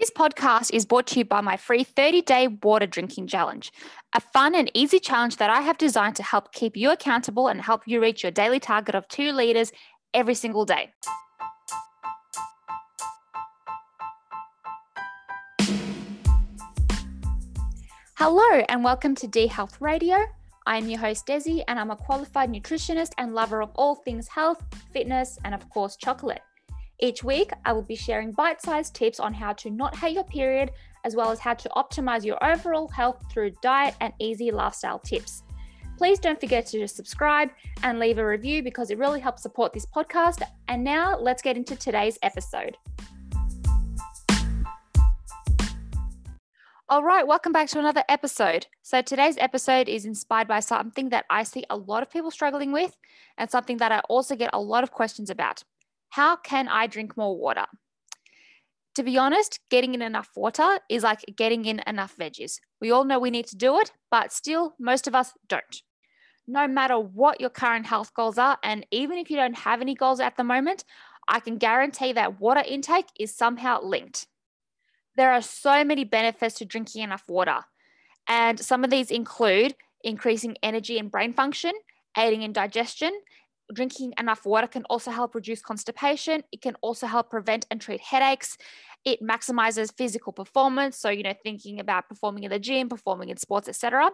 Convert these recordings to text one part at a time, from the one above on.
This podcast is brought to you by my free 30 day water drinking challenge, a fun and easy challenge that I have designed to help keep you accountable and help you reach your daily target of two liters every single day. Hello, and welcome to D Health Radio. I am your host, Desi, and I'm a qualified nutritionist and lover of all things health, fitness, and of course, chocolate. Each week, I will be sharing bite sized tips on how to not hate your period, as well as how to optimize your overall health through diet and easy lifestyle tips. Please don't forget to subscribe and leave a review because it really helps support this podcast. And now let's get into today's episode. All right, welcome back to another episode. So, today's episode is inspired by something that I see a lot of people struggling with and something that I also get a lot of questions about. How can I drink more water? To be honest, getting in enough water is like getting in enough veggies. We all know we need to do it, but still, most of us don't. No matter what your current health goals are, and even if you don't have any goals at the moment, I can guarantee that water intake is somehow linked. There are so many benefits to drinking enough water, and some of these include increasing energy and brain function, aiding in digestion, drinking enough water can also help reduce constipation. It can also help prevent and treat headaches. It maximizes physical performance. So, you know, thinking about performing in the gym, performing in sports, etc.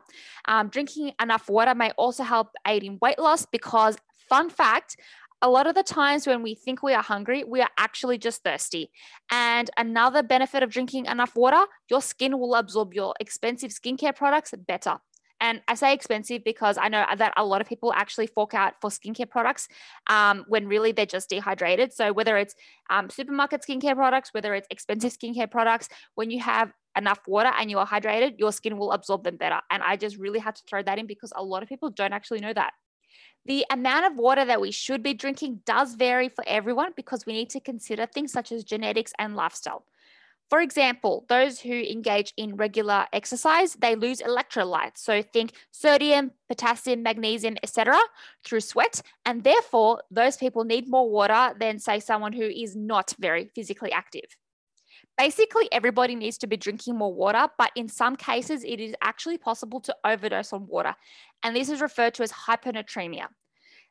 Um, drinking enough water may also help aid in weight loss because, fun fact, a lot of the times when we think we are hungry, we are actually just thirsty. And another benefit of drinking enough water, your skin will absorb your expensive skincare products better. And I say expensive because I know that a lot of people actually fork out for skincare products um, when really they're just dehydrated. So whether it's um, supermarket skincare products, whether it's expensive skincare products, when you have enough water and you are hydrated, your skin will absorb them better. And I just really had to throw that in because a lot of people don't actually know that. The amount of water that we should be drinking does vary for everyone because we need to consider things such as genetics and lifestyle. For example, those who engage in regular exercise, they lose electrolytes. So think sodium, potassium, magnesium, etc. through sweat, and therefore those people need more water than say someone who is not very physically active. Basically, everybody needs to be drinking more water, but in some cases, it is actually possible to overdose on water. And this is referred to as hyponatremia.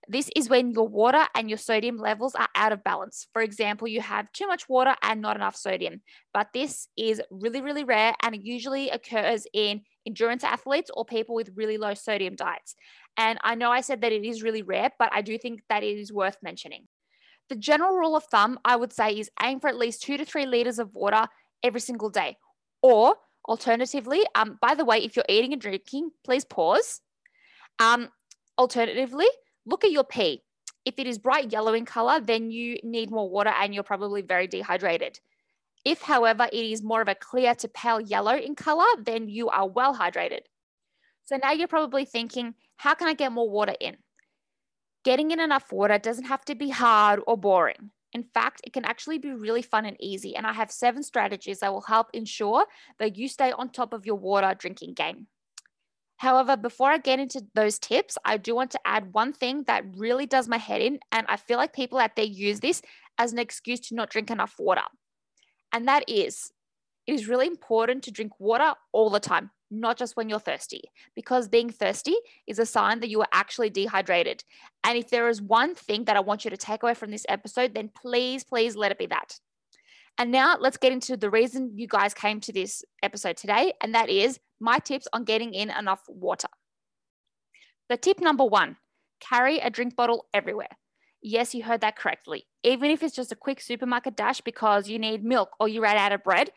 This is when your water and your sodium levels are out of balance. For example, you have too much water and not enough sodium. But this is really, really rare and it usually occurs in endurance athletes or people with really low sodium diets. And I know I said that it is really rare, but I do think that it is worth mentioning. The general rule of thumb, I would say, is aim for at least two to three liters of water every single day. Or alternatively, um, by the way, if you're eating and drinking, please pause. Um, alternatively, look at your pee. If it is bright yellow in color, then you need more water and you're probably very dehydrated. If, however, it is more of a clear to pale yellow in color, then you are well hydrated. So now you're probably thinking, how can I get more water in? Getting in enough water doesn't have to be hard or boring. In fact, it can actually be really fun and easy. And I have seven strategies that will help ensure that you stay on top of your water drinking game. However, before I get into those tips, I do want to add one thing that really does my head in. And I feel like people out there use this as an excuse to not drink enough water. And that is, it is really important to drink water all the time, not just when you're thirsty, because being thirsty is a sign that you are actually dehydrated. And if there is one thing that I want you to take away from this episode, then please, please let it be that. And now let's get into the reason you guys came to this episode today, and that is my tips on getting in enough water. The tip number one carry a drink bottle everywhere. Yes, you heard that correctly. Even if it's just a quick supermarket dash because you need milk or you ran out of bread,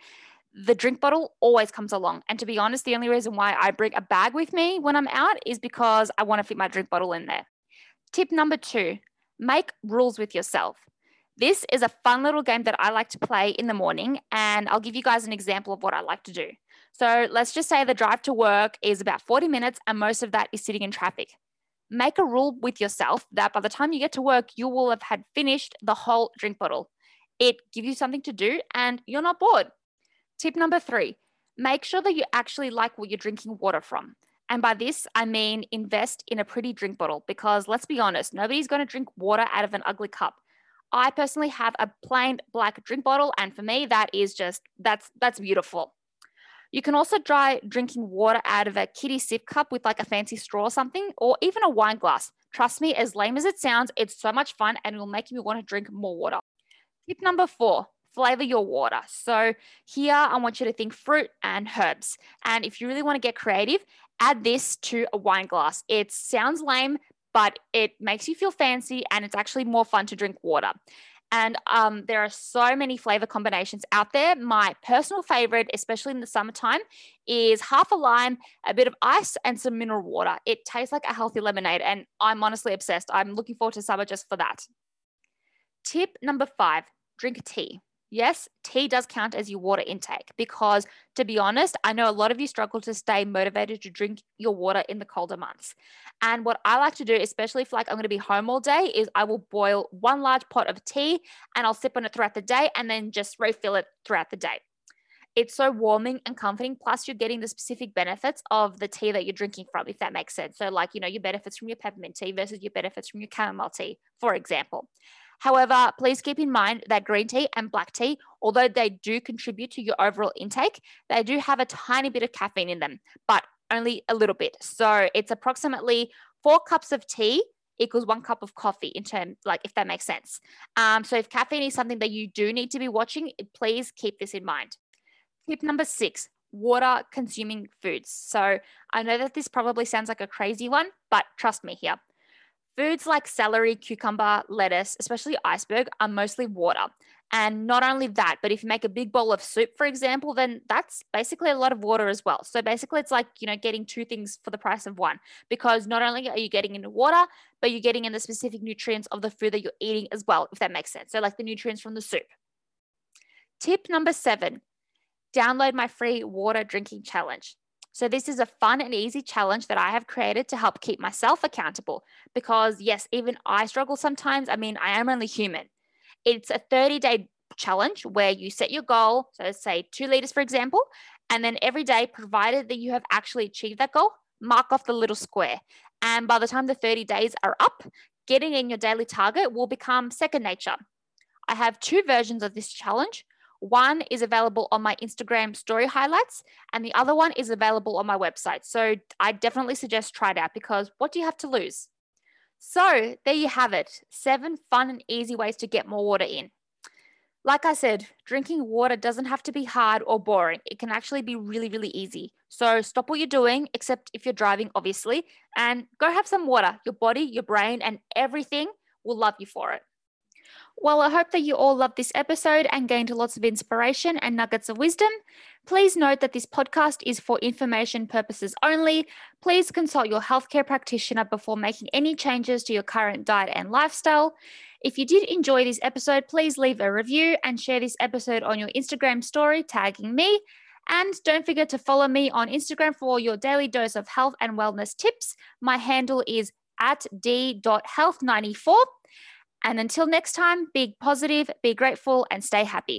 the drink bottle always comes along. And to be honest, the only reason why I bring a bag with me when I'm out is because I want to fit my drink bottle in there. Tip number two make rules with yourself. This is a fun little game that I like to play in the morning, and I'll give you guys an example of what I like to do. So let's just say the drive to work is about 40 minutes, and most of that is sitting in traffic. Make a rule with yourself that by the time you get to work, you will have had finished the whole drink bottle. It gives you something to do, and you're not bored. Tip number three make sure that you actually like what you're drinking water from. And by this, I mean invest in a pretty drink bottle because let's be honest, nobody's going to drink water out of an ugly cup. I personally have a plain black drink bottle, and for me, that is just that's that's beautiful. You can also try drinking water out of a kitty sip cup with like a fancy straw or something, or even a wine glass. Trust me, as lame as it sounds, it's so much fun and it will make you want to drink more water. Tip number four flavor your water. So, here I want you to think fruit and herbs. And if you really want to get creative, add this to a wine glass. It sounds lame, but it makes you feel fancy and it's actually more fun to drink water. And um, there are so many flavor combinations out there. My personal favorite, especially in the summertime, is half a lime, a bit of ice, and some mineral water. It tastes like a healthy lemonade, and I'm honestly obsessed. I'm looking forward to summer just for that. Tip number five drink tea. Yes, tea does count as your water intake because, to be honest, I know a lot of you struggle to stay motivated to drink your water in the colder months. And what I like to do, especially if like I'm going to be home all day, is I will boil one large pot of tea and I'll sip on it throughout the day and then just refill it throughout the day. It's so warming and comforting. Plus, you're getting the specific benefits of the tea that you're drinking from, if that makes sense. So, like, you know, your benefits from your peppermint tea versus your benefits from your chamomile tea, for example. However, please keep in mind that green tea and black tea, although they do contribute to your overall intake, they do have a tiny bit of caffeine in them, but only a little bit. So it's approximately four cups of tea equals one cup of coffee in terms like if that makes sense. Um, so if caffeine is something that you do need to be watching please keep this in mind. Tip number six water consuming foods. So i know that this probably sounds like a crazy one but trust me here Foods like celery, cucumber, lettuce, especially iceberg, are mostly water. And not only that, but if you make a big bowl of soup, for example, then that's basically a lot of water as well. So basically, it's like, you know, getting two things for the price of one because not only are you getting into water, but you're getting in the specific nutrients of the food that you're eating as well, if that makes sense. So, like the nutrients from the soup. Tip number seven download my free water drinking challenge. So, this is a fun and easy challenge that I have created to help keep myself accountable because, yes, even I struggle sometimes. I mean, I am only human. It's a 30 day challenge where you set your goal, so say two liters, for example, and then every day, provided that you have actually achieved that goal, mark off the little square. And by the time the 30 days are up, getting in your daily target will become second nature. I have two versions of this challenge. One is available on my Instagram story highlights, and the other one is available on my website. So I definitely suggest try it out because what do you have to lose? So there you have it seven fun and easy ways to get more water in. Like I said, drinking water doesn't have to be hard or boring. It can actually be really, really easy. So stop what you're doing, except if you're driving, obviously, and go have some water. Your body, your brain, and everything will love you for it. Well, I hope that you all loved this episode and gained lots of inspiration and nuggets of wisdom. Please note that this podcast is for information purposes only. Please consult your healthcare practitioner before making any changes to your current diet and lifestyle. If you did enjoy this episode, please leave a review and share this episode on your Instagram story, tagging me. And don't forget to follow me on Instagram for your daily dose of health and wellness tips. My handle is at d.health94. And until next time, be positive, be grateful, and stay happy.